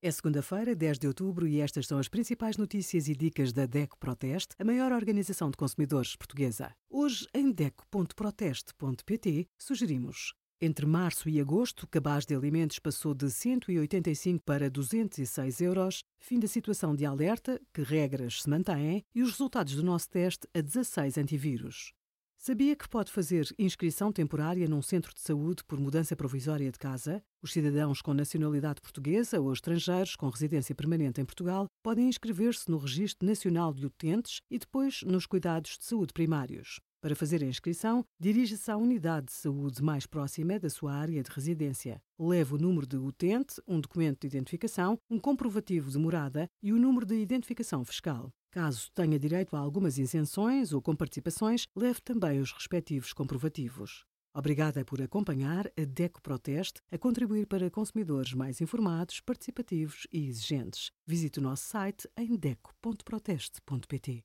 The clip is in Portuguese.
É segunda-feira, 10 de outubro, e estas são as principais notícias e dicas da DECO Proteste, a maior organização de consumidores portuguesa. Hoje, em DECO.proteste.pt, sugerimos entre março e agosto, o cabaz de alimentos passou de 185 para 206 euros, fim da situação de alerta, que regras se mantêm, e os resultados do nosso teste a 16 antivírus. Sabia que pode fazer inscrição temporária num centro de saúde por mudança provisória de casa? Os cidadãos com nacionalidade portuguesa ou estrangeiros com residência permanente em Portugal podem inscrever-se no Registro Nacional de Utentes e depois nos cuidados de saúde primários. Para fazer a inscrição, dirija-se à unidade de saúde mais próxima da sua área de residência. Leve o número de utente, um documento de identificação, um comprovativo de morada e o número de identificação fiscal. Caso tenha direito a algumas isenções ou comparticipações, leve também os respectivos comprovativos. Obrigada por acompanhar a DECO Proteste a contribuir para consumidores mais informados, participativos e exigentes. Visite o nosso site em deco.proteste.pt.